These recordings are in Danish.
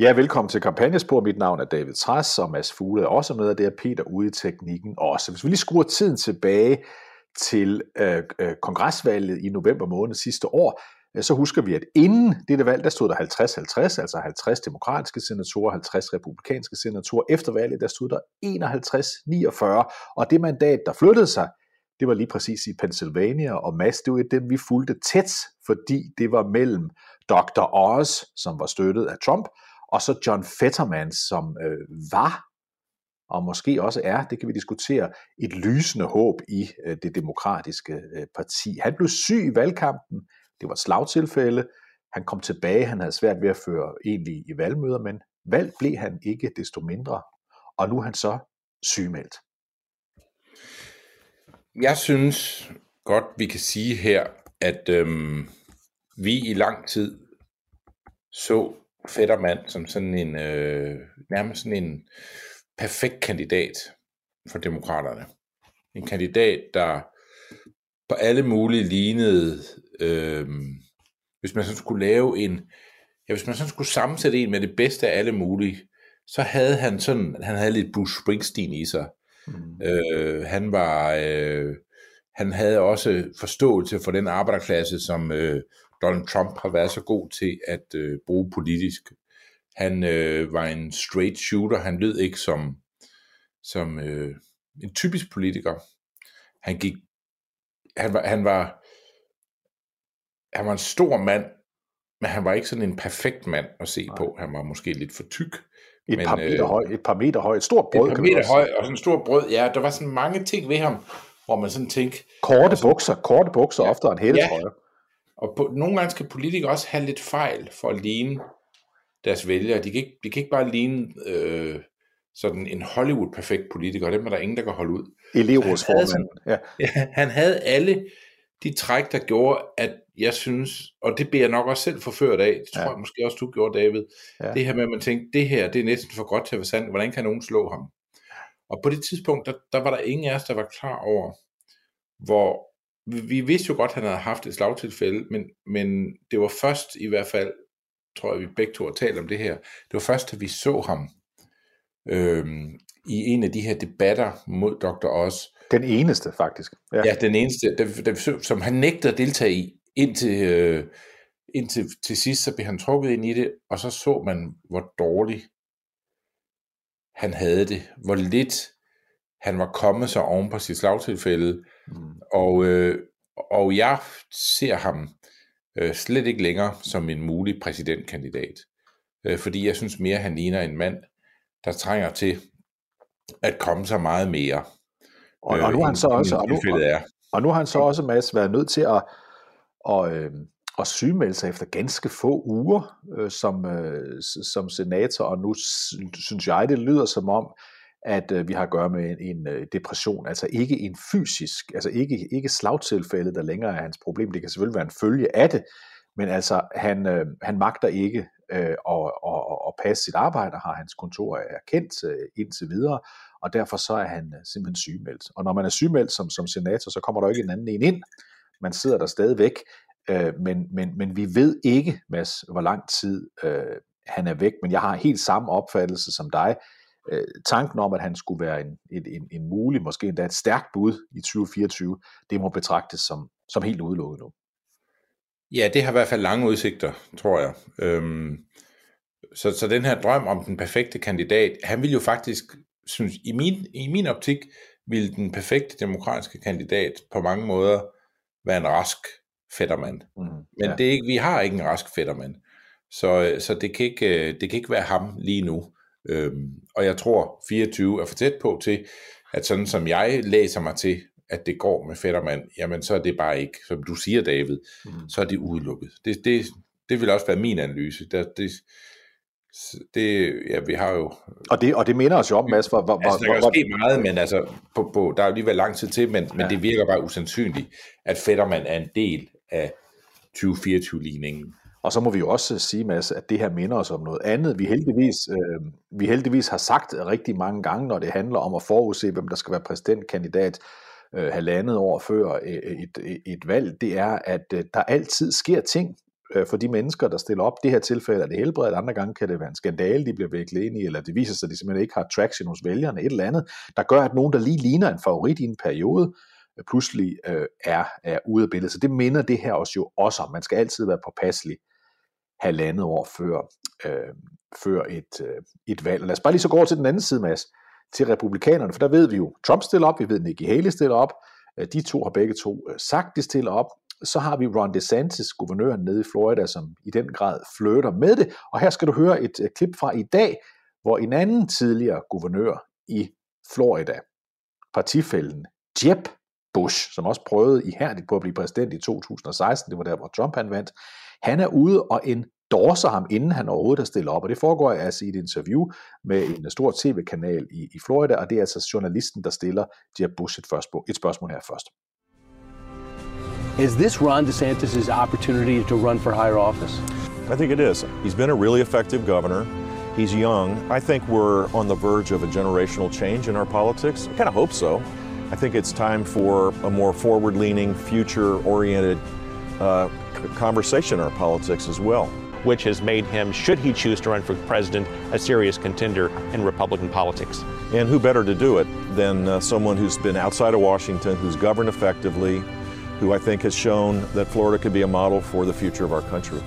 Ja, velkommen til Kampagnespor. Mit navn er David Træs, og Mads Fugle er også med, og det er Peter ude i teknikken også. Hvis vi lige skruer tiden tilbage til øh, øh, kongresvalget i november måned sidste år, øh, så husker vi, at inden dette valg, der stod der 50-50, altså 50 demokratiske senatorer, 50 republikanske senatorer. Efter valget, der stod der 51-49, og det mandat, der flyttede sig, det var lige præcis i Pennsylvania, og Mads, det var dem, vi fulgte tæt, fordi det var mellem Dr. Oz, som var støttet af Trump, og så John Fetterman, som øh, var, og måske også er, det kan vi diskutere, et lysende håb i øh, det demokratiske øh, parti. Han blev syg i valgkampen, det var et slagtilfælde, han kom tilbage, han havde svært ved at føre egentlig i valgmøder, men valg blev han ikke desto mindre, og nu er han så sygemeldt. Jeg synes godt, vi kan sige her, at øhm, vi i lang tid så Fettermand som sådan en, øh, nærmest sådan en perfekt kandidat for demokraterne. En kandidat, der på alle mulige lignede, øh, hvis man så skulle lave en, ja, hvis man så skulle sammensætte en med det bedste af alle mulige, så havde han sådan, han havde lidt Bruce Springsteen i sig. Mm. Øh, han var, øh, han havde også forståelse for den arbejderklasse, som øh, Donald Trump har været så god til at øh, bruge politisk. Han øh, var en straight shooter, han lød ikke som, som øh, en typisk politiker. Han gik, han var, han var, han var en stor mand, men han var ikke sådan en perfekt mand at se Nej. på. Han var måske lidt for tyk. Et, men, par meter øh, høj, et par meter høj, et stort brød. Et par meter høj, og sådan en stor brød. Ja, der var sådan mange ting ved ham, hvor man sådan tænkte... Korte altså, bukser, korte bukser, ja, ofte en hættetrøje. Og på, nogle gange skal politikere også have lidt fejl for at ligne deres vælgere. De kan ikke, de kan ikke bare ligne øh, sådan en Hollywood-perfekt politiker, dem er der ingen, der kan holde ud. Elevrådsformand. Ja. ja. Han havde alle de træk, der gjorde, at jeg synes, og det bliver jeg nok også selv forført af, det tror ja. jeg måske også, du gjorde, David, ja. det her med, at man tænkte, det her, det er næsten for godt til at være sandt, hvordan kan nogen slå ham? Og på det tidspunkt, der, der var der ingen af os, der var klar over, hvor vi, vi vidste jo godt, at han havde haft et slagtilfælde, men, men det var først i hvert fald, tror jeg, vi begge to har talt om det her, det var først, at vi så ham øhm, i en af de her debatter mod Dr. Oz. Den eneste, faktisk. Ja, ja den eneste, der, der, som han nægtede at deltage i, indtil, øh, indtil til sidst, så blev han trukket ind i det, og så så man, hvor dårligt han havde det, hvor lidt han var kommet så oven på sit slagtilfælde, mm. og, øh, og jeg ser ham øh, slet ikke længere som en mulig præsidentkandidat, øh, fordi jeg synes mere, han ligner en mand, der trænger til at komme så meget mere. Og, øh, og nu har han så også, og nu, og, og nu har han så også, Mads, været nødt til at, og, øh, at sygemelde sig efter ganske få uger øh, som, øh, som senator, og nu synes jeg, det lyder som om, at øh, vi har at gøre med en, en øh, depression, altså ikke en fysisk, altså ikke, ikke slagtilfælde, der længere er hans problem, det kan selvfølgelig være en følge af det, men altså han, øh, han magter ikke øh, at, at, at passe sit arbejde, har hans kontor erkendt øh, indtil videre, og derfor så er han øh, simpelthen sygemeldt. Og når man er sygemeldt som, som senator, så kommer der jo ikke en anden en ind, man sidder der stadigvæk, øh, men, men, men vi ved ikke, Mads, hvor lang tid øh, han er væk, men jeg har helt samme opfattelse som dig, øh, tanken om, at han skulle være en, en, en, en mulig, måske endda et stærkt bud i 2024, det må betragtes som, som helt udelukket nu. Ja, det har i hvert fald lange udsigter, tror jeg. Øhm, så, så den her drøm om den perfekte kandidat, han vil jo faktisk, synes, i min, i min optik, vil den perfekte demokratiske kandidat på mange måder være en rask fættermand. Mm, Men ja. det er ikke, vi har ikke en rask fættermand. Så, så det, kan ikke, det kan ikke være ham lige nu. Øhm, og jeg tror, 24 er for tæt på til, at sådan som jeg læser mig til, at det går med Fetterman, jamen så er det bare ikke, som du siger David, mm. så er det udelukket. Det, det, det vil også være min analyse. Der, det, det, ja, vi har jo... Og det, og det minder os jo om, Mads, hvor... hvor, altså, der kan hvor, ske meget, men altså, på, på, der er jo alligevel lang tid til, men, ja. men det virker bare usandsynligt, at Fetterman er en del af 2024-ligningen. Og så må vi jo også øh, sige, Mads, at det her minder os om noget andet. Vi heldigvis, øh, vi heldigvis har sagt rigtig mange gange, når det handler om at forudse, hvem der skal være præsidentkandidat øh, halvandet år før øh, øh, et, et, et valg, det er, at øh, der altid sker ting øh, for de mennesker, der stiller op. Det her tilfælde er det helbredt, andre gange kan det være en skandale, de bliver væklet ind i, eller det viser sig, at de simpelthen ikke har traction hos vælgerne, et eller andet, der gør, at nogen, der lige ligner en favorit i en periode, øh, pludselig øh, er, er ude af billedet. Så det minder det her også jo også om. Man skal altid være påpasselig halvandet år før, øh, før et, øh, et valg. lad os bare lige så gå over til den anden side, Mads, til republikanerne, for der ved vi jo, Trump stiller op, vi ved, Nikki Haley stiller op, øh, de to har begge to øh, sagt, de stiller op, så har vi Ron DeSantis, guvernøren nede i Florida, som i den grad flytter med det, og her skal du høre et øh, klip fra i dag, hvor en anden tidligere guvernør i Florida, partifælden Jeb Bush, som også prøvede ihærdigt på at blive præsident i 2016, det var der, hvor Trump han vandt, han er ude og endorser ham, inden han overhovedet er stillet op. Og det foregår altså i et interview med en stor tv-kanal i, i Florida, og det er altså journalisten, der stiller Jeb Bush et, spørgsmål, et spørgsmål her først. Is this Ron DeSantis' opportunity to run for higher office? I think it is. He's been a really effective governor. He's young. I think we're on the verge of a generational change in our politics. I kind of hope so. I think it's time for a more forward leaning, future oriented uh, conversation in our politics as well. Which has made him, should he choose to run for president, a serious contender in Republican politics. And who better to do it than uh, someone who's been outside of Washington, who's governed effectively, who I think has shown that Florida could be a model for the future of our country.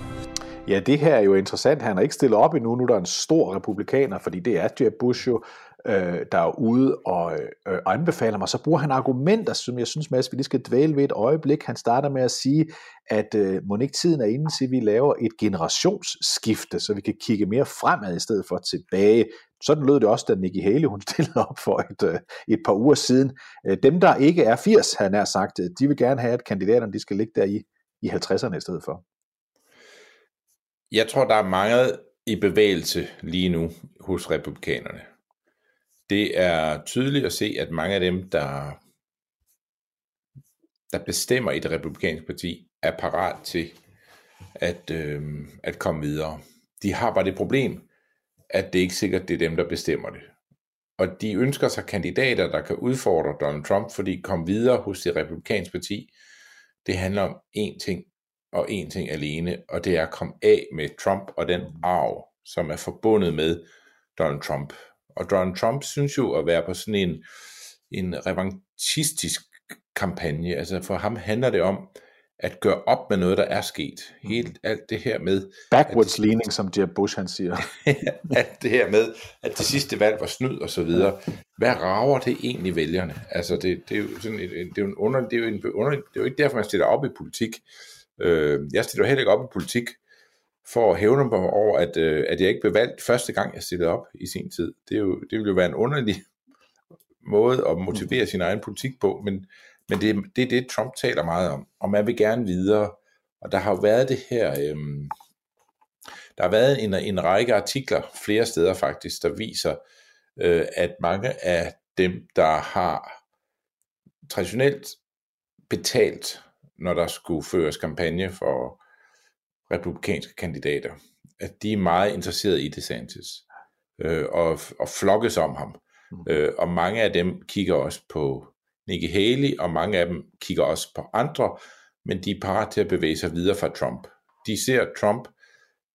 Ja, det her er jo interessant. Han er ikke stillet op endnu. Nu er der en stor republikaner, fordi det er Jeb Bush jo, øh, der er ude og øh, anbefaler mig, så bruger han argumenter, som jeg synes, Mads, vi lige skal dvæle ved et øjeblik. Han starter med at sige, at øh, må ikke tiden er inde til, at vi laver et generationsskifte, så vi kan kigge mere fremad i stedet for tilbage. Sådan lød det også, da Nikki Haley hun stillede op for et, øh, et par uger siden. Øh, dem, der ikke er 80, han er sagt, øh, de vil gerne have, at kandidaterne de skal ligge der i, i 50'erne i stedet for. Jeg tror, der er mange i bevægelse lige nu hos republikanerne det er tydeligt at se, at mange af dem, der, der bestemmer i det republikanske parti, er parat til at, øh, at komme videre. De har bare det problem, at det ikke sikkert, det er dem, der bestemmer det. Og de ønsker sig kandidater, der kan udfordre Donald Trump, fordi kom videre hos det republikanske parti, det handler om én ting, og én ting alene, og det er at komme af med Trump og den arv, som er forbundet med Donald Trump. Og Donald Trump synes jo at være på sådan en, en revanchistisk kampagne. Altså for ham handler det om at gøre op med noget, der er sket. Helt alt det her med... Backwards at, leaning, som Jeb Bush han siger. alt det her med, at det sidste valg var snyd og så videre. Hvad rager det egentlig vælgerne? Altså det, det er jo sådan et, det er jo en under, det er jo en under, det er jo ikke derfor, man stiller op i politik. Øh, jeg stiller heller ikke op i politik for at hævne mig over, at, øh, at jeg ikke blev valgt første gang, jeg stillede op i sin tid. Det, er jo, det ville jo være en underlig måde at motivere sin egen politik på, men, men det, det er det, Trump taler meget om, og man vil gerne videre. Og der har jo været det her, øhm, der har været en, en række artikler, flere steder faktisk, der viser, øh, at mange af dem, der har traditionelt betalt, når der skulle føres kampagne for republikanske kandidater, at de er meget interesserede i DeSantis øh, og, og flokkes om ham. Mm. Øh, og mange af dem kigger også på Nikki Haley, og mange af dem kigger også på andre, men de er parat til at bevæge sig videre fra Trump. De ser Trump,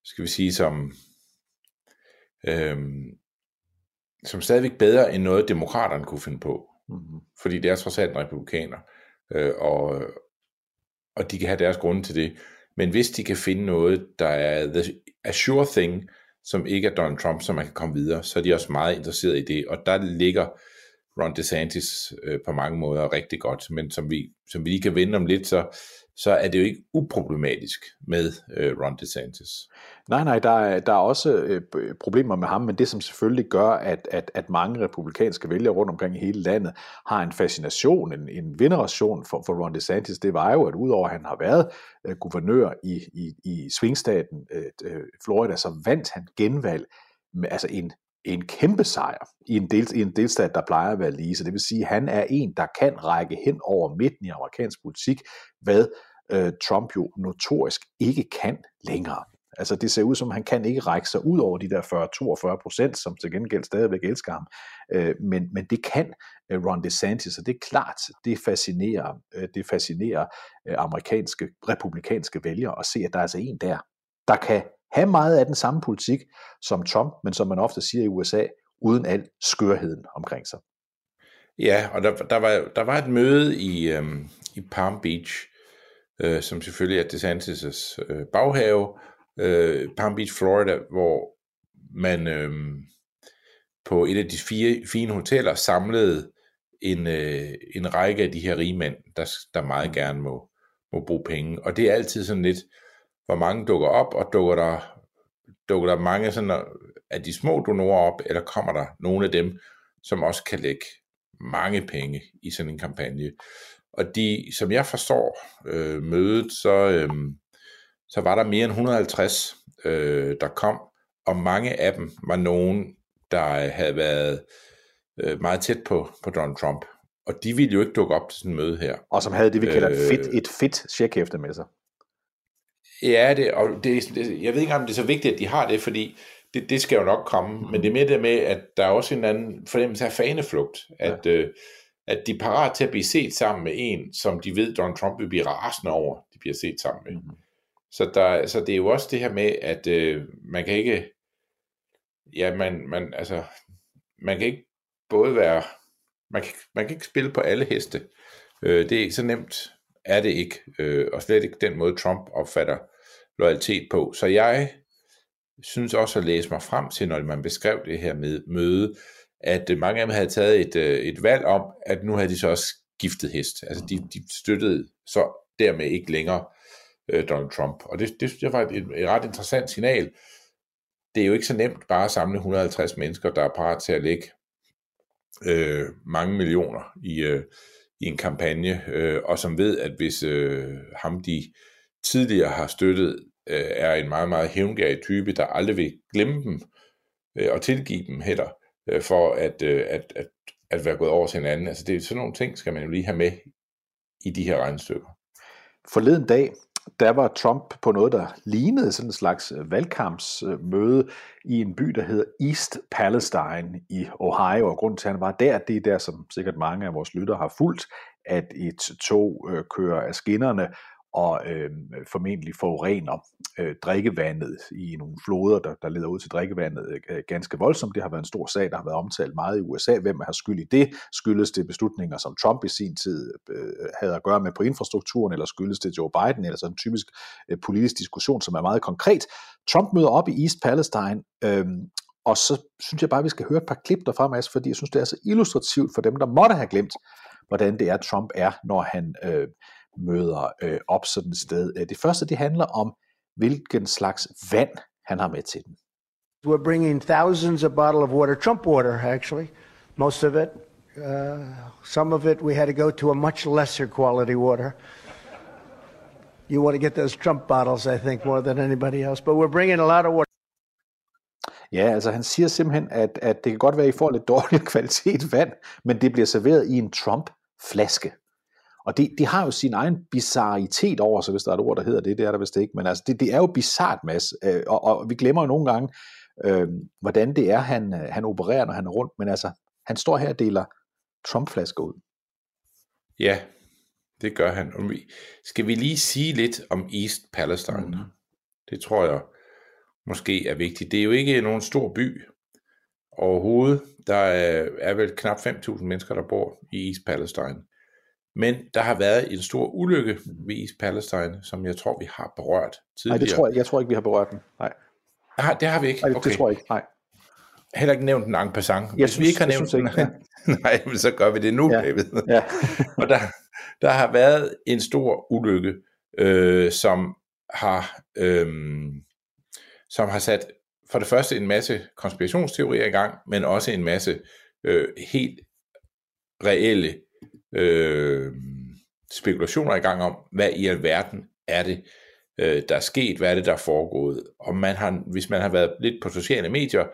skal vi sige, som, øh, som stadigvæk bedre end noget, demokraterne kunne finde på. Mm-hmm. Fordi det er trods alt en republikaner. Øh, og, og de kan have deres grunde til det. Men hvis de kan finde noget, der er the, a sure thing, som ikke er Donald Trump, så man kan komme videre, så er de også meget interesseret i det. Og der ligger Ron DeSantis øh, på mange måder rigtig godt, men som vi, som vi lige kan vende om lidt, så, så er det jo ikke uproblematisk med øh, Ron DeSantis. Nej, nej, der er, der er også øh, problemer med ham, men det som selvfølgelig gør, at, at, at mange republikanske vælgere rundt omkring i hele landet har en fascination, en, en veneration for, for Ron DeSantis, det var jo, at udover at han har været øh, guvernør i, i, i swingstaten øh, øh Florida, så vandt han genvalg med altså en en kæmpe sejr i en, del, i en delstat, der plejer at være lige. Så det vil sige, at han er en, der kan række hen over midten i amerikansk politik, hvad øh, Trump jo notorisk ikke kan længere. Altså det ser ud som, han kan ikke række sig ud over de der 40-42 procent, som til gengæld stadigvæk elsker ham. Øh, men, men det kan øh, Ron DeSantis, og det er klart, det fascinerer, øh, det fascinerer øh, amerikanske republikanske vælgere at se, at der er altså en der, der kan have meget af den samme politik som Trump, men som man ofte siger i USA, uden al skørheden omkring sig. Ja, og der, der, var, der var et møde i, øhm, i Palm Beach, øh, som selvfølgelig er DeSantis' øh, baghave, øh, Palm Beach, Florida, hvor man øh, på et af de fire fine hoteller samlede en, øh, en række af de her rige mænd, der, der meget gerne må, må bruge penge. Og det er altid sådan lidt, hvor mange dukker op, og dukker der, dukker der mange sådan af de små donorer op, eller kommer der nogle af dem, som også kan lægge mange penge i sådan en kampagne. Og de, som jeg forstår øh, mødet, så, øh, så var der mere end 150, øh, der kom, og mange af dem var nogen, der havde været øh, meget tæt på, på Donald Trump. Og de ville jo ikke dukke op til sådan et møde her. Og som havde det, vi kalder øh, et fedt, et fedt checkhæfte med sig. Ja, det, og det, det, jeg ved ikke, om det er så vigtigt, at de har det, fordi det, det skal jo nok komme, men det er mere det med, at der er også en anden fornemmelse af faneflugt, at, ja. øh, at de er parat til at blive set sammen med en, som de ved, Donald Trump vil blive rasende over, de bliver set sammen med. Mm-hmm. Så, der, så det er jo også det her med, at øh, man kan ikke, ja, man, man, altså, man kan ikke både være, man kan, man kan ikke spille på alle heste. Øh, det er ikke så nemt, er det ikke, øh, og slet ikke den måde, Trump opfatter loyalitet på. Så jeg synes også at læse mig frem til, når man beskrev det her med møde, at øh, mange af dem havde taget et, øh, et valg om, at nu havde de så også skiftet hest. Altså de, de støttede så dermed ikke længere øh, Donald Trump. Og det, det synes jeg var et, et ret interessant signal. Det er jo ikke så nemt bare at samle 150 mennesker, der er parat til at lægge øh, mange millioner i, øh, i en kampagne, øh, og som ved, at hvis øh, ham de tidligere har støttet, øh, er en meget, meget hævngærig type, der aldrig vil glemme dem øh, og tilgive dem heller, øh, for at, øh, at, at, at være gået over til hinanden. Altså det er sådan nogle ting, skal man jo lige have med i de her regnestykker. Forleden dag, der var Trump på noget, der lignede sådan en slags øh, valgkampsmøde øh, i en by, der hedder East Palestine i Ohio, og grunden til, at han var der, det er der, som sikkert mange af vores lyttere har fulgt, at et tog øh, kører af skinnerne, og øh, formentlig forurener øh, drikkevandet i nogle floder, der, der leder ud til drikkevandet øh, ganske voldsomt. Det har været en stor sag, der har været omtalt meget i USA. Hvem har skyld i det? Skyldes det beslutninger, som Trump i sin tid øh, havde at gøre med på infrastrukturen, eller skyldes det Joe Biden, eller sådan en typisk øh, politisk diskussion, som er meget konkret. Trump møder op i East Palestine, øh, og så synes jeg bare, at vi skal høre et par klip derfra, Mads, fordi jeg synes, det er så illustrativt for dem, der måtte have glemt, hvordan det er, Trump er, når han øh, møder øh, op sådan et sted. Øh, det første, det handler om, hvilken slags vand han har med til den. We're bringing thousands of bottles of water, Trump water actually, most of it. Uh, some of it we had to go to a much lesser quality water. You want to get those Trump bottles, I think, more than anybody else. But we're bringing a lot of water. Ja, altså han siger simpelthen, at, at det kan godt være, at I får lidt dårlig kvalitet vand, men det bliver serveret i en Trump-flaske. Og det, det har jo sin egen bizarritet over sig, hvis der er et ord, der hedder det, det er der vist ikke, men altså det, det er jo bizart, Mads, øh, og, og vi glemmer jo nogle gange, øh, hvordan det er, han, øh, han opererer, når han er rundt, men altså, han står her og deler Trump-flasker ud. Ja, det gør han. Skal vi lige sige lidt om East Palestine? Mm. Det tror jeg måske er vigtigt. Det er jo ikke nogen stor by overhovedet. Der er, er vel knap 5.000 mennesker, der bor i East Palestine. Men der har været en stor ulykke ved East Palestine, som jeg tror, vi har berørt tidligere. Nej, det tror jeg, jeg tror ikke, vi har berørt den. Nej. Aha, det har vi ikke? Nej, okay. det tror jeg ikke. Nej. Heller ikke nævnt en en passant. Jeg synes, vi ikke har nævnt den. Ikke, Nej, men så gør vi det nu, Ja. David. Ja. og der, der har været en stor ulykke, øh, som har øh, som har sat for det første en masse konspirationsteorier i gang, men også en masse øh, helt reelle øh, spekulationer i gang om, hvad i alverden er det, øh, der er sket, hvad er det, der er foregået. Og man har, hvis man har været lidt på sociale medier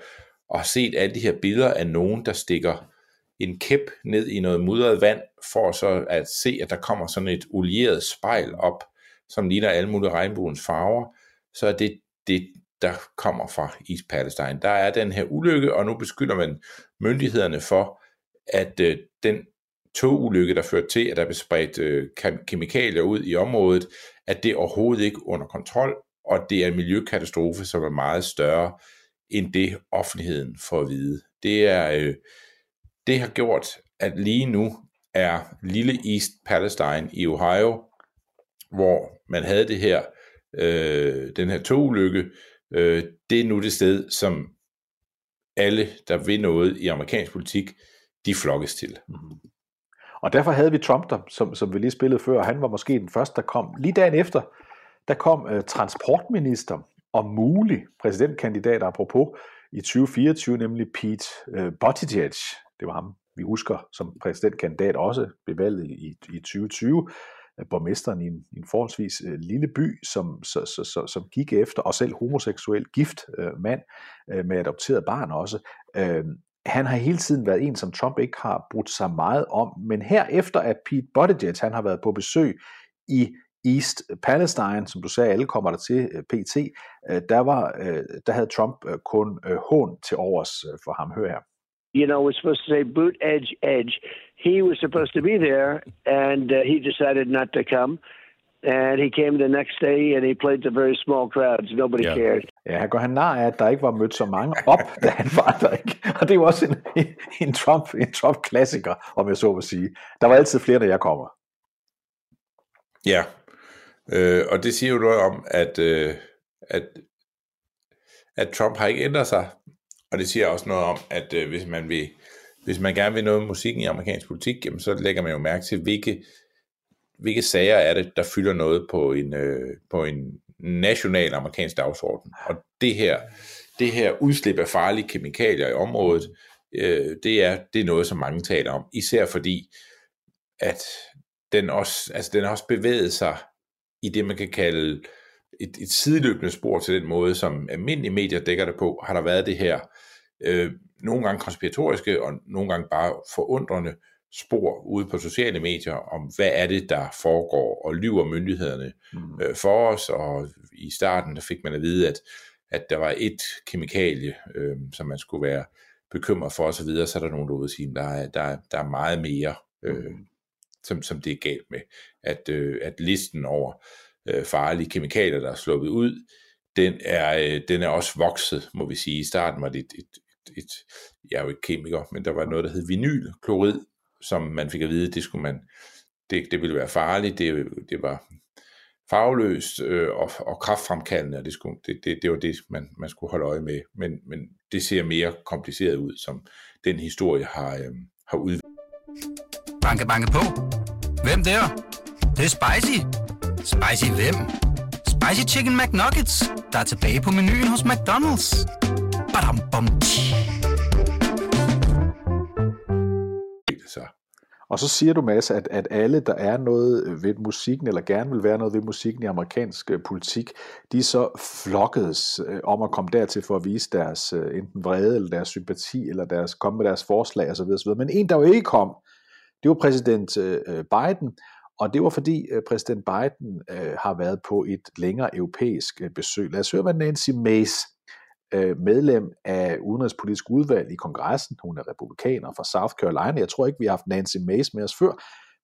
og har set alle de her billeder af nogen, der stikker en kæp ned i noget mudret vand, for så at se, at der kommer sådan et olieret spejl op, som ligner alle mulige regnbuens farver, så er det det, der kommer fra East Palestine. Der er den her ulykke, og nu beskylder man myndighederne for, at øh, den togulykke, der førte til, at der blev spredt øh, kemikalier ud i området, at det overhovedet ikke under kontrol, og det er en miljøkatastrofe, som er meget større end det offentligheden får at vide. Det, er, øh, det har gjort, at lige nu er lille East Palestine i Ohio, hvor man havde det her, øh, den her togulykke, øh, det er nu det sted, som alle, der vil noget i amerikansk politik, de flokkes til. Mhm. Og derfor havde vi Trump der, som, som vi lige spillede før, og han var måske den første, der kom. Lige dagen efter, der kom øh, transportminister og mulig præsidentkandidat, apropos, i 2024, nemlig Pete øh, Buttigieg. Det var ham, vi husker som præsidentkandidat også ved valget i, i 2020. Øh, borgmesteren i en, i en forholdsvis øh, lille by, som, så, så, så, som gik efter, og selv homoseksuel gift øh, mand øh, med adopteret barn også. Øh, han har hele tiden været en, som Trump ikke har brudt sig meget om, men her efter at Pete Buttigieg, han har været på besøg i East Palestine, som du sagde, alle kommer der til øh, PT, øh, der, var, øh, der havde Trump kun hån til overs for ham. Hør her. you know, was supposed to say boot edge edge. He was supposed to be there, and uh, he decided not to come. And he came the next day, and he played to very small crowds. Nobody Yeah. cared. Ja, han går han nar af, at der ikke var mødt så mange op, da han var der ikke. Og det er jo også en, en, en Trump, en Trump-klassiker, om jeg så må sige. Der var altid flere, når jeg kommer. Ja, øh, og det siger jo noget om, at, øh, at, at Trump har ikke ændret sig, og det siger også noget om, at øh, hvis man vil, hvis man gerne vil noget med musikken i amerikansk politik, jamen, så lægger man jo mærke til, hvilke, hvilke sager er det, der fylder noget på en, øh, på en national amerikansk dagsorden. Og det her, det her udslip af farlige kemikalier i området, øh, det, er, det er noget, som mange taler om, især fordi, at den også, altså den har også bevæget sig i det, man kan kalde et, et sideløbende spor til den måde, som almindelige medier dækker det på, har der været det her øh, nogle gange konspiratoriske og nogle gange bare forundrende spor ude på sociale medier om, hvad er det, der foregår, og lyver myndighederne Mm. øh, for os, og i starten der fik man at vide, at, at der var et kemikalie, øh, som man skulle være bekymret for osv., så, videre, så er der nogen, der vil sige, der er, der, er- der er meget mere, øh, som, som det er galt med, at, øh, at listen over øh, farlige kemikalier, der er sluppet ud, den er, øh, den er også vokset, må vi sige. I starten var det et, et, et, et jeg er jo ikke kemiker, men der var noget, der hed vinylklorid, som man fik at vide, det skulle man, det, det ville være farligt, det, det var farveløst øh, og, og kraftfremkaldende, og det, skulle, det, det, det var det, man, man skulle holde øje med. Men, men det ser mere kompliceret ud, som den historie har, øh, har udviklet. Banke, banke på. Hvem der? Det, det er spicy. Spicy hvem? Spicy Chicken McNuggets, der er tilbage på menuen hos McDonald's. Badum, bom, tji. Og så siger du, Mads, at, at alle, der er noget ved musikken, eller gerne vil være noget ved musikken i amerikansk øh, politik, de så flokkedes øh, om at komme dertil for at vise deres øh, enten vrede, eller deres sympati, eller deres, komme med deres forslag osv. osv. Men en, der jo ikke kom, det var præsident Biden, og det var fordi præsident Biden øh, har været på et længere europæisk besøg. Lad os høre, hvad Nancy Mace, øh, medlem af udenrigspolitisk udvalg i kongressen, hun er republikaner fra South Carolina. Jeg tror ikke, vi har haft Nancy Mace med os før,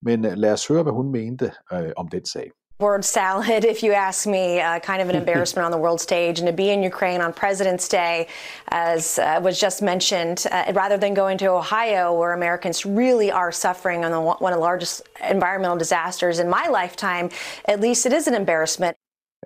men øh, lad os høre, hvad hun mente øh, om den sag. Word salad, if you ask me, uh, kind of an embarrassment on the world stage. And to be in Ukraine on President's Day, as uh, was just mentioned, uh, rather than going to Ohio, where Americans really are suffering on the, one of the largest environmental disasters in my lifetime, at least it is an embarrassment.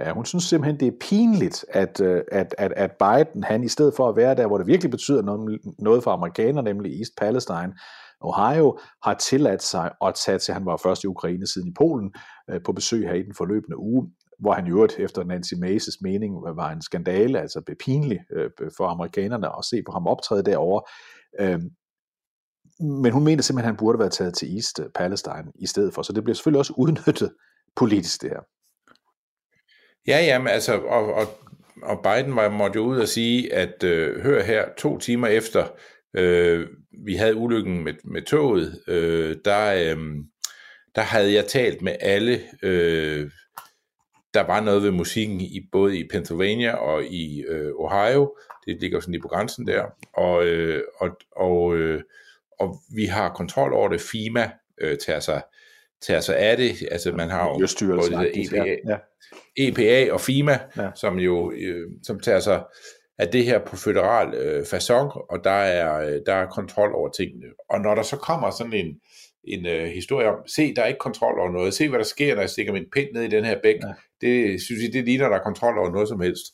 Ja, hun synes simpelthen, det er pinligt, at, øh, at, at, at Biden, han i stedet for at være der, hvor det virkelig betyder noget, noget for amerikanere, nemlig East Palestine, Ohio, har tilladt sig at tage til, han var først i Ukraine siden i Polen, øh, på besøg her i den forløbende uge, hvor han i øvrigt efter Nancy Maces mening var en skandale, altså pinligt øh, for amerikanerne at se på ham optræde derovre. Men hun mener simpelthen, at han burde være taget til East Palestine i stedet for, så det bliver selvfølgelig også udnyttet politisk det her. Ja, jamen altså, og, og, og Biden var, måtte jo ud og sige, at øh, hør her, to timer efter øh, vi havde ulykken med, med toget, øh, der, øh, der havde jeg talt med alle, øh, der var noget ved musikken i både i Pennsylvania og i øh, Ohio, det ligger sådan lige på grænsen der, og, øh, og, og, øh, og vi har kontrol over det, FIMA øh, tager sig tager sig af det. Altså man har jo både EPA, ja. EPA og FIMA, ja. som jo øh, som tager sig af det her på federal øh, façon, og der er, øh, der er kontrol over tingene. Og når der så kommer sådan en, en øh, historie om, se, der er ikke kontrol over noget, se hvad der sker, når jeg stikker min pind ned i den her bæk, ja. det synes jeg, det ligner, der er kontrol over noget som helst.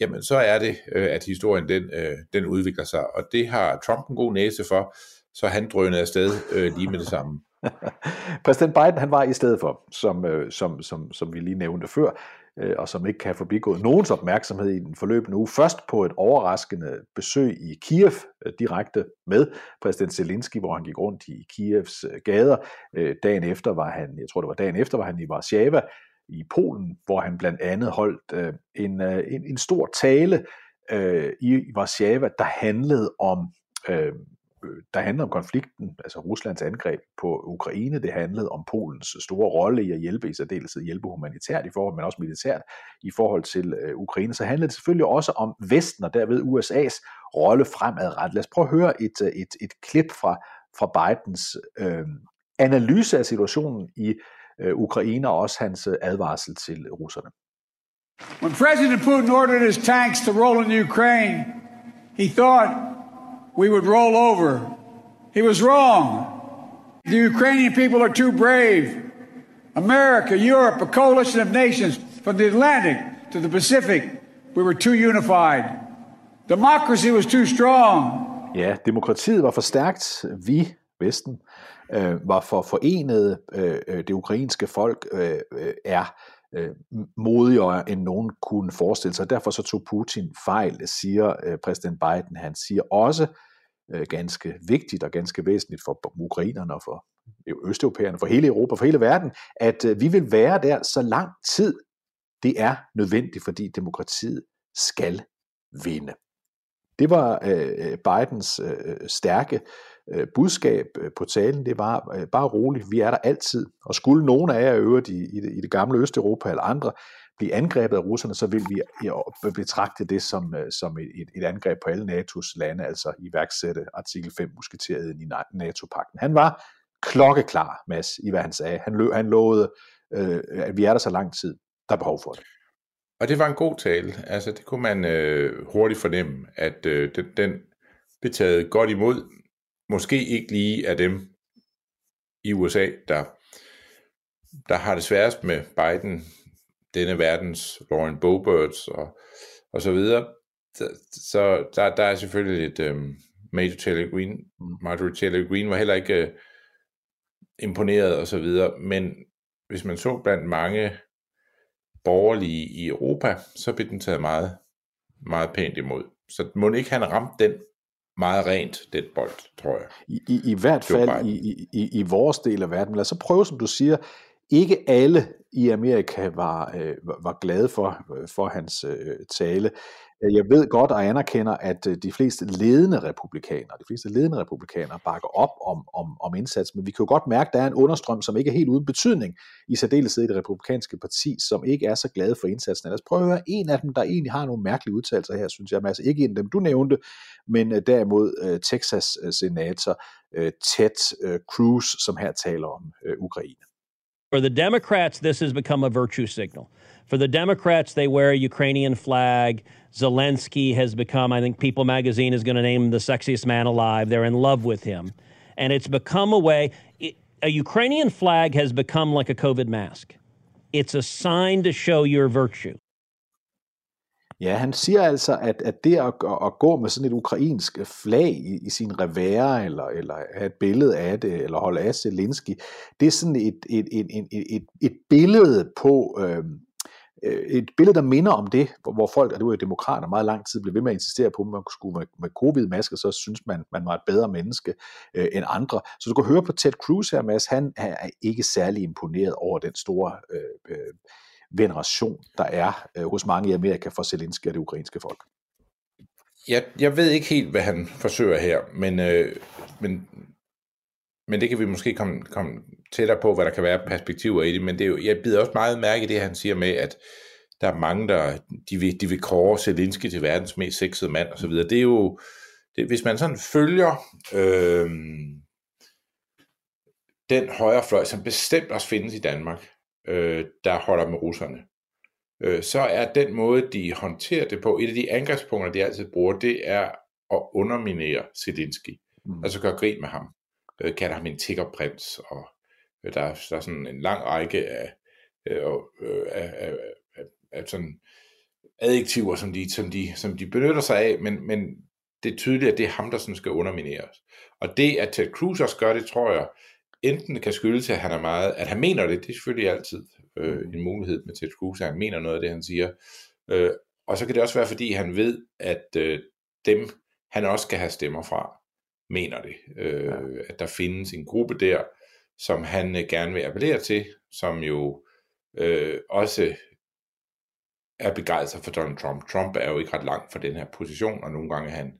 Jamen, så er det, øh, at historien den, øh, den udvikler sig, og det har Trump en god næse for, så han drønede afsted øh, lige med det samme. Præsident Biden han var i stedet for, som, øh, som, som, som vi lige nævnte før, øh, og som ikke kan forbigået nogens opmærksomhed i den forløbende uge. Først på et overraskende besøg i Kiev, øh, direkte med præsident Zelensky, hvor han gik rundt i Kievs gader. Dagen efter var han, jeg tror det var dagen efter, var han i Warszawa i Polen, hvor han blandt andet holdt en, en, en stor tale i Warszawa, der handlede om Øh, Øh, der handlede om konflikten, altså Ruslands angreb på Ukraine. Det handlede om Polens store rolle i at hjælpe, i særdeleshed hjælpe humanitært i forhold, men også militært i forhold til øh, Ukraine. Så handlede det selvfølgelig også om Vesten og derved USA's rolle fremadrettet. Lad os prøve at høre et, øh, et, et klip fra, fra Bidens øh, analyse af situationen i øh, Ukraine og også hans øh, advarsel til russerne. When President Putin ordered his tanks to roll in Ukraine, he thought we would roll over. He was wrong. The Ukrainian people are too brave. America, Europe, a coalition of nations from the Atlantic to the Pacific, we were too unified. Democracy was too strong. Ja, demokratiet var for stærkt. Vi, Vesten, øh, var for forenet. Øh, øh, det ukrainske folk øh, øh, er øh, modigere end nogen kunne forestille sig. Derfor så tog Putin fejl, siger øh, præsident Biden. Han siger også, øh, ganske vigtigt og ganske væsentligt for ukrainerne og for østeuropæerne, for hele Europa, for hele verden, at øh, vi vil være der så lang tid, det er nødvendigt, fordi demokratiet skal vinde. Det var øh, Bidens øh, stærke øh, budskab øh, på talen. Det var øh, bare roligt, vi er der altid. Og skulle nogen af jer øvrigt i, i, det, i det gamle Østeuropa eller andre blive angrebet af russerne, så vil vi betragte det som, øh, som et, et angreb på alle NATO's lande, altså iværksætte artikel 5 musketeriet i NATO-pakten. Han var klokkeklar, Mads, i hvad han sagde. Han, lø, han lovede, øh, at vi er der så lang tid, der er behov for det. Og det var en god tale. Altså, det kunne man øh, hurtigt fornemme, at øh, den, den blev taget godt imod. Måske ikke lige af dem i USA, der, der har det sværest med Biden denne verdens Lauren Boberts og, og så videre. Så, der, der er selvfølgelig lidt um, Major Taylor Green. Mm. Marjorie Taylor Green var heller ikke uh, imponeret og så videre, men hvis man så blandt mange borgerlige i Europa, så blev den taget meget, meget pænt imod. Så må ikke han ramt den meget rent, det bold, tror jeg. I, i, i hvert fald i, i, i vores del af verden. Lad os så prøve, som du siger, ikke alle i Amerika var, øh, var glade for, for hans øh, tale. Jeg ved godt og anerkender, at øh, de fleste ledende republikanere, de fleste ledende republikanere bakker op om, om, om indsats, men vi kan jo godt mærke, at der er en understrøm, som ikke er helt uden betydning, i særdeleshed i det republikanske parti, som ikke er så glade for indsatsen. Lad os prøve at høre en af dem, der egentlig har nogle mærkelige udtalelser her, synes jeg, altså ikke en af dem, du nævnte, men øh, derimod øh, Texas-senator Ted Cruz, som her taler om Ukraine. For the Democrats, this has become a virtue signal. For the Democrats, they wear a Ukrainian flag. Zelensky has become, I think People magazine is going to name him the sexiest man alive. They're in love with him. And it's become a way, it, a Ukrainian flag has become like a COVID mask. It's a sign to show your virtue. Ja, han siger altså, at, at det at, at gå med sådan et ukrainsk flag i, i sin revære, eller, eller have et billede af det, eller holde af Zelensky, det er sådan et, et, et, et, et, et billede på, øhm, øh, et billede, der minder om det, hvor folk, og det var jo demokrater, meget lang tid blev ved med at insistere på, at man skulle med, med covid-masker, så synes man, man var et bedre menneske øh, end andre. Så du kan høre på Ted Cruz her, Mads, han er ikke særlig imponeret over den store øh, øh, veneration, der er øh, hos mange i Amerika for Zelensky og det ukrainske folk. Jeg, jeg ved ikke helt, hvad han forsøger her, men, øh, men, men det kan vi måske komme, komme tættere på, hvad der kan være perspektiver i det, men det er jo, jeg bider også meget mærke i det, han siger med, at der er mange, der de vil, de vil kåre Zelensky til verdens mest sexede mand osv. Det er jo, det, hvis man sådan følger øh, den højrefløj, som bestemt også findes i Danmark, øh, der holder med russerne, øh, så er den måde, de håndterer det på, et af de angrebspunkter, de altid bruger, det er at underminere Zelensky. Mm. Altså gøre grin med ham. Øh, kalder ham en tiggerprins, og øh, der, der er sådan en lang række af, øh, øh, af, af, af, af sådan adjektiver, som de, som, de, som de benytter sig af, men, men det er tydeligt, at det er ham, der sådan skal undermineres. Og det, at Ted Cruz også gør det, tror jeg, enten kan skyldes, at han er meget, at han mener det, det er selvfølgelig altid øh, en mulighed med Ted Cruz, at han mener noget af det, han siger. Øh, og så kan det også være, fordi han ved, at øh, dem, han også skal have stemmer fra, mener det. Øh, ja. At der findes en gruppe der, som han øh, gerne vil appellere til, som jo øh, også er begejstret for Donald Trump. Trump er jo ikke ret langt fra den her position, og nogle gange er han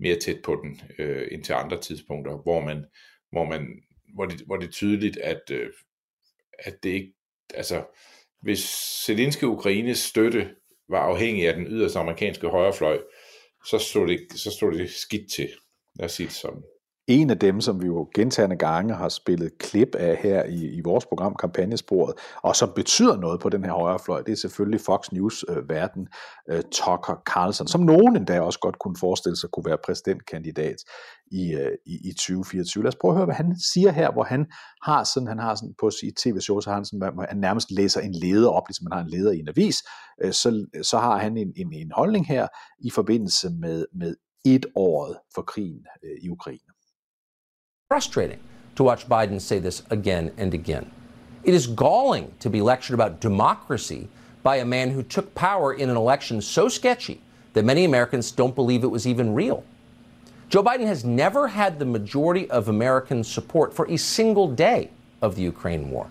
mere tæt på den øh, end til andre tidspunkter, hvor man, hvor man hvor det, hvor det er tydeligt, at, øh, at det ikke, altså, hvis Zelenske Ukraines støtte var afhængig af den yderste amerikanske højrefløj, så stod det, så stod det skidt til. Lad os sige det sådan. En af dem, som vi jo gentagende gange har spillet klip af her i, i vores program, Kampagnesporet, og som betyder noget på den her højrefløj, det er selvfølgelig Fox News-verden, øh, øh, Tucker Carlson, som nogen endda også godt kunne forestille sig kunne være præsidentkandidat i, øh, i, i 2024. Lad os prøve at høre, hvad han siger her, hvor han har sådan, han har sådan på sit tv-show, så har han sådan, hvor han nærmest læser en leder op, ligesom man har en leder i en avis, øh, så, så har han en, en, en holdning her i forbindelse med, med et året for krigen øh, i Ukraine. Frustrating to watch Biden say this again and again. It is galling to be lectured about democracy by a man who took power in an election so sketchy that many Americans don't believe it was even real. Joe Biden has never had the majority of American support for a single day of the Ukraine war.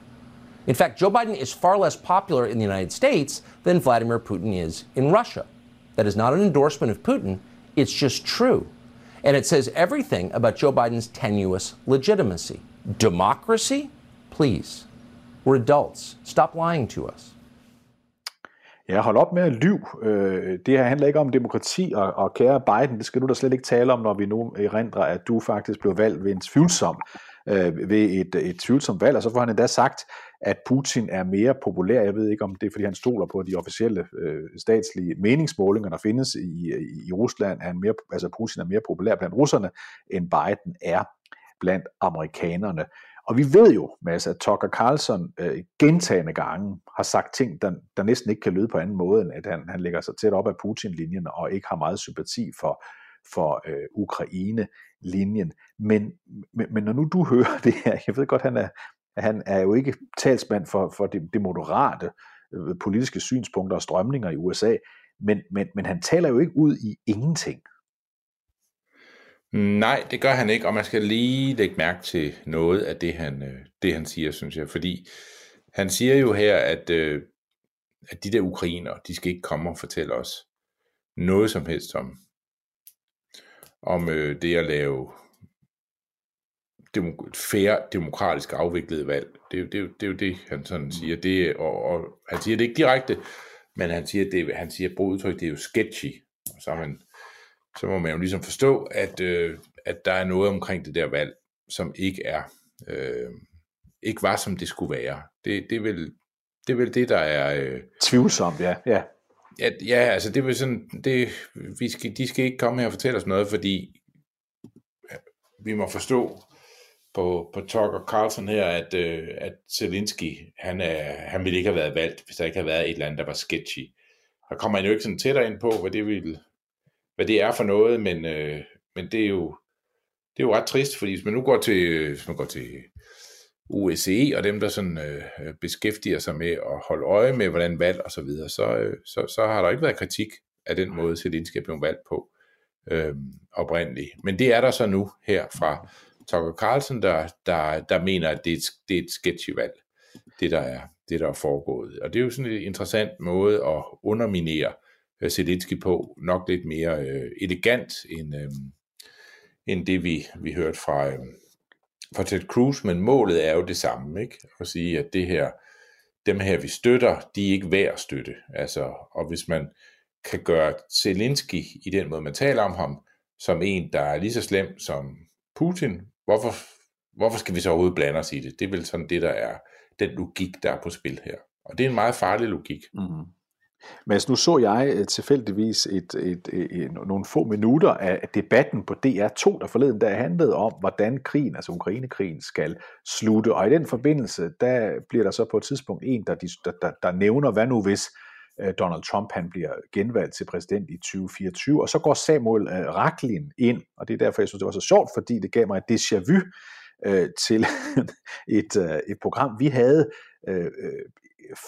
In fact, Joe Biden is far less popular in the United States than Vladimir Putin is in Russia. That is not an endorsement of Putin, it's just true. And it says everything about Joe Biden's tenuous legitimacy. Democracy? Please. We're adults. Stop lying to us. Ja, hold op med at lyve. Øh, det her handler ikke om demokrati, og, og kære Biden, det skal du da slet ikke tale om, når vi nu erindrer, at du faktisk blev valgt ved en tvivlsom, øh, ved et, et tvivlsomt valg, og så får han endda sagt, at Putin er mere populær. Jeg ved ikke, om det er, fordi han stoler på de officielle øh, statslige meningsmålinger, der findes i, i, i Rusland. at han mere, altså Putin er mere populær blandt russerne, end Biden er blandt amerikanerne. Og vi ved jo, Mads, at Tucker Carlson øh, gentagende gange har sagt ting, der, der næsten ikke kan lyde på anden måde, end at han, han lægger sig tæt op af Putin-linjen og ikke har meget sympati for, for øh, Ukraine-linjen. Men, men, men når nu du hører det her, jeg ved godt, han er, han er jo ikke talsmand for, for det, det moderate øh, politiske synspunkter og strømninger i USA, men, men, men han taler jo ikke ud i ingenting. Nej, det gør han ikke, og man skal lige lægge mærke til noget af det, han, øh, det, han siger, synes jeg. Fordi han siger jo her, at, øh, at de der ukrainer, de skal ikke komme og fortælle os noget som helst om, om øh, det at lave demok- færre demokratisk afviklet valg. Det, det, det, det er jo det, han sådan siger. Det, og, og han siger det ikke direkte, men han siger, det, han siger, brug udtryk, det er jo sketchy. Og så, man, så må man jo ligesom forstå, at, øh, at der er noget omkring det der valg, som ikke er, øh, ikke var, som det skulle være. Det, det, er, vel, det er vel det, der er... Øh, Tvivlsomt, ja. ja at, ja, altså det vil sådan, det, vi skal, de skal ikke komme her og fortælle os noget, fordi vi må forstå, på, på Tucker Carlson her, at, øh, at Zelensky, han, er, han ville ikke have været valgt, hvis der ikke havde været et eller andet, der var sketchy. Der kommer han jo ikke sådan tættere ind på, hvad det, vil, hvad det er for noget, men, øh, men det er jo det er jo ret trist, fordi hvis man nu går til, øh, hvis man går til OSCE og dem, der sådan, øh, øh, beskæftiger sig med at holde øje med, hvordan valg og så videre, så, øh, så, så har der ikke været kritik af den måde, Zelensky er blevet valgt på øh, oprindeligt. Men det er der så nu her fra Tucker Carlson, der, der, der mener, at det er et, det er et sketchy valg, det der, er, det der er foregået. Og det er jo sådan en interessant måde at underminere øh, Zelensky på, nok lidt mere øh, elegant end, øh, end det, vi, vi hørte fra, øh, for Ted Cruz, men målet er jo det samme, ikke? At sige, at det her, dem her, vi støtter, de er ikke værd at støtte. Altså, og hvis man kan gøre Zelensky i den måde, man taler om ham, som en, der er lige så slem som Putin, hvorfor, hvorfor skal vi så overhovedet blande os i det? Det er vel sådan det, der er den logik, der er på spil her. Og det er en meget farlig logik. Mm. Men nu så jeg øh, tilfældigvis et, et, øh, øh, et, et, nogle få minutter af debatten på DR2, der forleden der handlede om, hvordan krigen, altså Ukrainekrigen, skal slutte. Og i den forbindelse, der bliver der så på et tidspunkt en, der, der, der, der nævner, hvad nu hvis Donald Trump han bliver genvalgt til præsident i 2024. Og så går Samuel Raklin ind, og det er derfor, jeg synes, det var så sjovt, fordi det gav mig et déjà vu øh, til et, øh, et program, vi havde øh,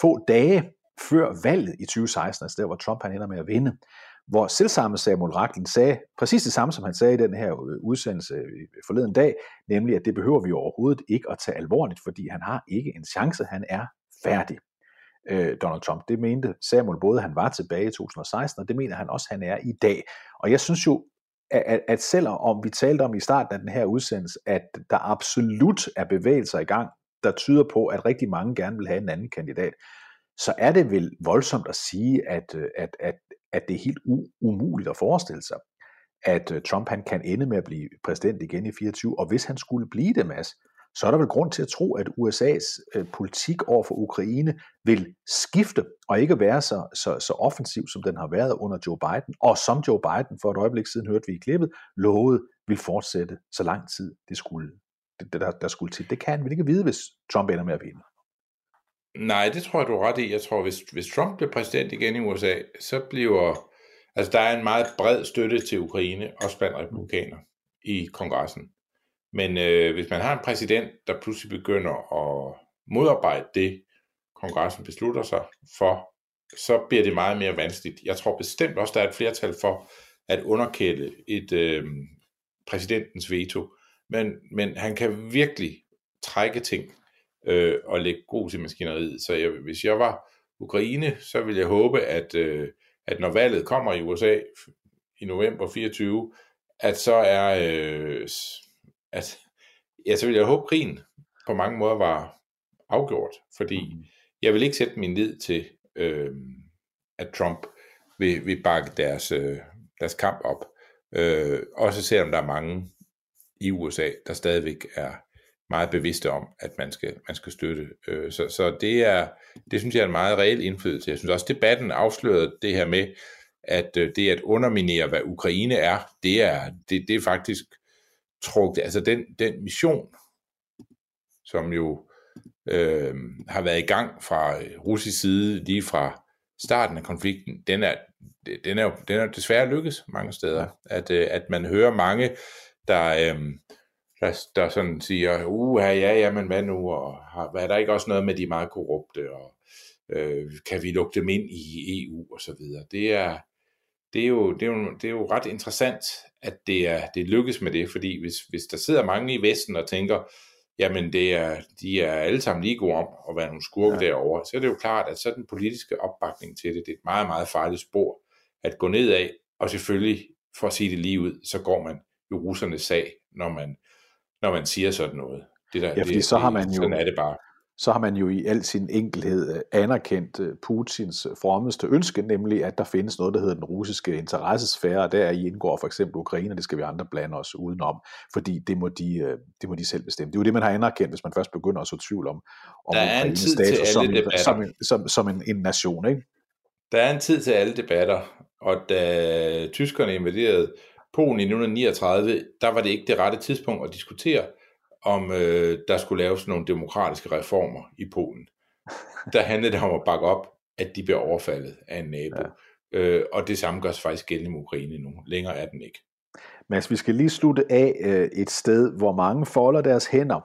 få dage før valget i 2016, altså der hvor Trump han ender med at vinde, hvor selvsamme Samuel Racklin sagde præcis det samme, som han sagde i den her øh, udsendelse øh, øh, forleden dag, nemlig at det behøver vi overhovedet ikke at tage alvorligt, fordi han har ikke en chance, han er færdig. Øh, Donald Trump, det mente Samuel både, han var tilbage i 2016, og det mener han også, han er i dag. Og jeg synes jo, at, at selvom vi talte om i starten af den her udsendelse, at der absolut er bevægelser i gang, der tyder på, at rigtig mange gerne vil have en anden kandidat, så er det vel voldsomt at sige, at, øh, at, at, at det er helt umuligt at forestille sig, at øh, Trump han kan ende med at blive præsident igen i 24, og hvis han skulle blive det, Mads, så er der vel grund til at tro, at USA's øh, politik over for Ukraine vil skifte, og ikke være så, så, så offensiv, som den har været under Joe Biden, og som Joe Biden for et øjeblik siden hørte vi i klippet, lovede vil fortsætte så lang tid det skulle, det, der, der skulle til. Det kan vi ikke vide, hvis Trump ender med at vinde. Nej, det tror jeg, du er ret i. Jeg tror, hvis, hvis Trump bliver præsident igen i USA, så bliver... Altså, der er en meget bred støtte til Ukraine, også blandt republikaner i kongressen. Men øh, hvis man har en præsident, der pludselig begynder at modarbejde det, kongressen beslutter sig for, så bliver det meget mere vanskeligt. Jeg tror bestemt også, der er et flertal for at underkende et øh, præsidentens veto. Men, men han kan virkelig trække ting øh, og lægge god til maskineriet. Så jeg, hvis jeg var Ukraine, så ville jeg håbe, at, øh, at når valget kommer i USA i november 24, at så er, øh, at, ja, så vil jeg håbe, at krigen på mange måder var afgjort, fordi mm. jeg vil ikke sætte min lid til, øh, at Trump vil, vil bakke deres, øh, deres kamp op. Øh, også selvom der er mange i USA, der stadigvæk er meget bevidste om, at man skal, man skal støtte. Øh, så, så det er, det synes jeg er en meget reel indflydelse. Jeg synes også, debatten afslørede det her med, at øh, det at underminere, hvad Ukraine er, det er, det, det er faktisk trukket, altså den, den mission, som jo øh, har været i gang fra øh, russisk side lige fra starten af konflikten, den er, den er jo den er desværre lykkes mange steder. At, øh, at man hører mange, der, øh, der, der sådan siger, uh, ja, ja, men hvad nu, og har, er der ikke også noget med de meget korrupte, og øh, kan vi lukke dem ind i EU, og så videre. Det er, det er, jo, det er, jo, det er jo ret interessant, at det, er, det lykkes med det, fordi hvis, hvis der sidder mange i Vesten og tænker, jamen det er, de er alle sammen lige gode om at være nogle skurke ja. derovre, så er det jo klart, at så den politiske opbakning til det, det er et meget, meget farligt spor at gå ned af, og selvfølgelig, for at sige det lige ud, så går man jo russernes sag, når man når man siger sådan noget. Det der, ja, fordi det, så har man jo, sådan er det bare. Så har man jo i al sin enkelhed øh, anerkendt øh, Putins frommeste ønske, nemlig at der findes noget, der hedder den russiske interessesfære, og der i indgår for eksempel Ukraine, det skal vi andre blande os udenom, fordi det må de, øh, det må de selv bestemme. Det er jo det, man har anerkendt, hvis man først begynder at så tvivl om, om er tid status som, som, en, som, som en, en nation. Ikke? Der er en tid til alle debatter, og da tyskerne invaderede Polen i 1939, der var det ikke det rette tidspunkt at diskutere, om øh, der skulle laves nogle demokratiske reformer i Polen. Der handlede det om at bakke op, at de bliver overfaldet af en nabo. Ja. Øh, og det samme gør sig faktisk gældende med Ukraine nu. Længere er den ikke. Mads, vi skal lige slutte af øh, et sted, hvor mange folder deres hænder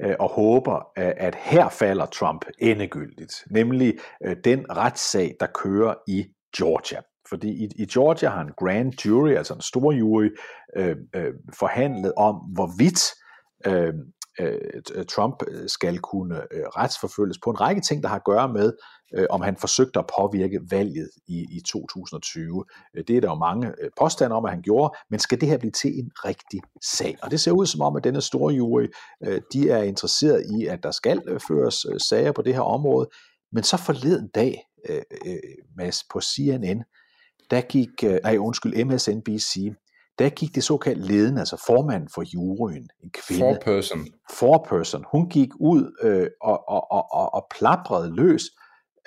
øh, og håber, at her falder Trump endegyldigt. Nemlig øh, den retssag, der kører i Georgia. Fordi i, i Georgia har en grand jury, altså en stor jury, øh, øh, forhandlet om, hvorvidt øh, øh, Trump øh, skal kunne øh, retsforfølges på en række ting, der har at gøre med, øh, om han forsøgte at påvirke valget i, i 2020. Øh, det er der jo mange øh, påstande om, at han gjorde, men skal det her blive til en rigtig sag? Og det ser ud som om, at denne store jury, øh, de er interesseret i, at der skal øh, føres øh, sager på det her område, men så forleden dag, øh, øh, Mads, på CNN, der gik, øh, nej undskyld, MSNBC, der gik det såkaldt ledende, altså formanden for juryen, en kvinde. Four-person. Four-person. Hun gik ud øh, og, og, og, og, og plaprede løs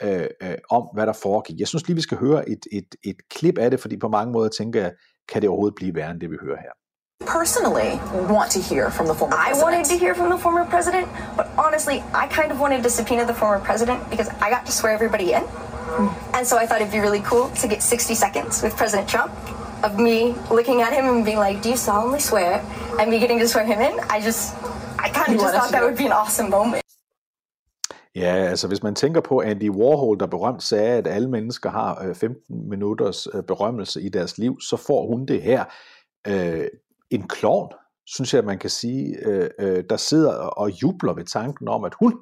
øh, øh, om, hvad der foregik. Jeg synes lige, vi skal høre et, et, et klip af det, fordi på mange måder tænker jeg, kan det overhovedet blive værre end det, vi hører her. personally want to hear from the former I president. wanted to hear from the former president, but honestly, I kind of wanted to subpoena the former president because I got to swear everybody in. And so I thought it'd be really cool to get 60 seconds with President Trump of me looking at him and being like, Do you solemnly swear? And me getting to swear him in. I just, I kind of just thought that would be an awesome moment. Ja, altså hvis man tænker på Andy Warhol, der berømt sagde, at alle mennesker har 15 minutters berømmelse i deres liv, så får hun det her. Øh, en klovn, synes jeg, man kan sige, øh, der sidder og jubler ved tanken om, at hun,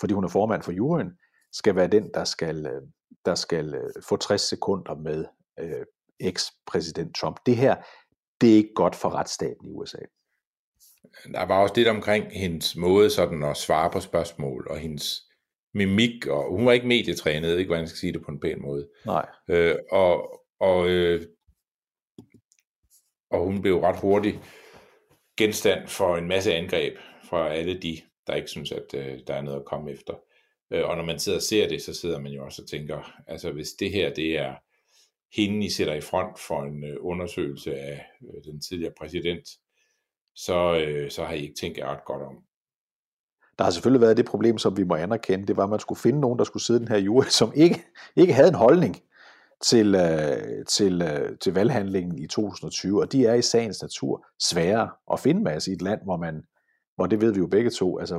fordi hun er formand for juryen, skal være den, der skal, der skal få 60 sekunder med øh, eks-præsident Trump. Det her, det er ikke godt for retsstaten i USA. Der var også lidt omkring hendes måde sådan at svare på spørgsmål, og hendes mimik, og hun var ikke medietrænet, jeg ved ikke, hvordan jeg skal sige det på en pæn måde. Nej. Øh, og, og, øh, og hun blev ret hurtigt genstand for en masse angreb fra alle de, der ikke synes, at øh, der er noget at komme efter. Øh, og når man sidder og ser det, så sidder man jo også og tænker, altså hvis det her, det er hende, I sætter i front for en øh, undersøgelse af øh, den tidligere præsident, så, så har I ikke tænkt jer ret godt om. Der har selvfølgelig været det problem, som vi må anerkende, det var, at man skulle finde nogen, der skulle sidde den her jury, som ikke, ikke havde en holdning til, til, til valghandlingen i 2020, og de er i sagens natur svære at finde med i et land, hvor man, hvor det ved vi jo begge to, altså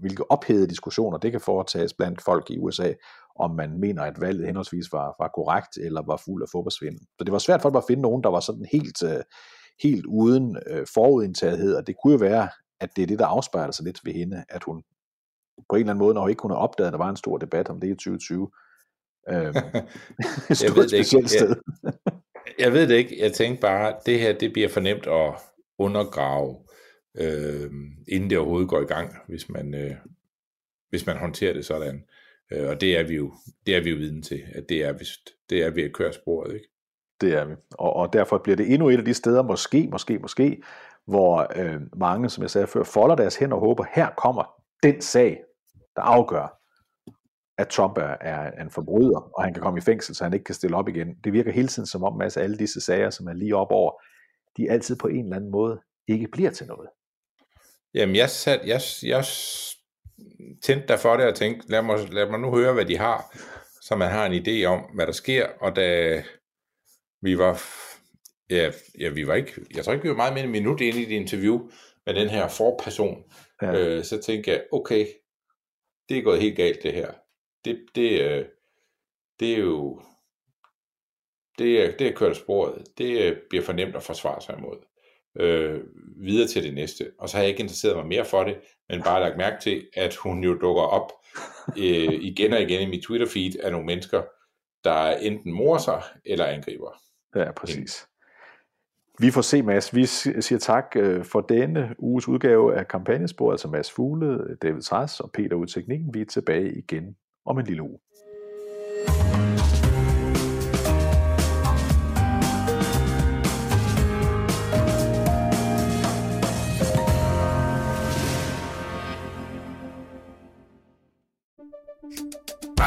hvilke ophedede diskussioner det kan foretages blandt folk i USA, om man mener, at valget henholdsvis var, var korrekt eller var fuld af fodboldsvindel. Så det var svært for dem at finde nogen, der var sådan helt, øh, helt uden øh, forudindtagethed, og det kunne jo være, at det er det, der afspejler sig lidt ved hende, at hun på en eller anden måde, når hun ikke kunne have opdaget, at der var en stor debat om det i 2020, øh, jeg ved det ikke. Sted. Jeg, jeg ved det ikke. Jeg tænkte bare, at det her det bliver for nemt at undergrave, øh, inden det overhovedet går i gang, hvis man, øh, hvis man håndterer det sådan. Øh, og det er vi jo, det er vi jo viden til, at det er, hvis, det er ved at køre sporet, ikke? Det er vi. Og, og derfor bliver det endnu et af de steder, måske, måske, måske, hvor øh, mange, som jeg sagde før, folder deres hænder og håber, her kommer den sag, der afgør, at Trump er, er en forbryder, og han kan komme i fængsel, så han ikke kan stille op igen. Det virker hele tiden som om, at masse alle disse sager, som er lige op over, de altid på en eller anden måde ikke bliver til noget. Jamen, jeg, sat, jeg, jeg tændte der for det og tænkte, lad mig, lad mig nu høre, hvad de har, så man har en idé om, hvad der sker. Og da vi var, ja, ja vi var ikke, jeg tror ikke, vi var meget mere en minut inde i det interview med den her forperson, ja. øh, så tænkte jeg, okay, det er gået helt galt det her. Det, det, øh, det er jo, det er, det er kørt sporet. Det øh, bliver for nemt at forsvare sig imod øh, videre til det næste. Og så har jeg ikke interesseret mig mere for det, men bare lagt mærke til, at hun jo dukker op øh, igen og igen i mit Twitter-feed af nogle mennesker, der enten morer sig eller angriber. Ja, præcis. Vi får se, Mads. Vi siger tak øh, for denne uges udgave af kampagnesporet, altså Mads Fugle, David Træs og Peter ud Teknikken. Vi er tilbage igen om en lille uge.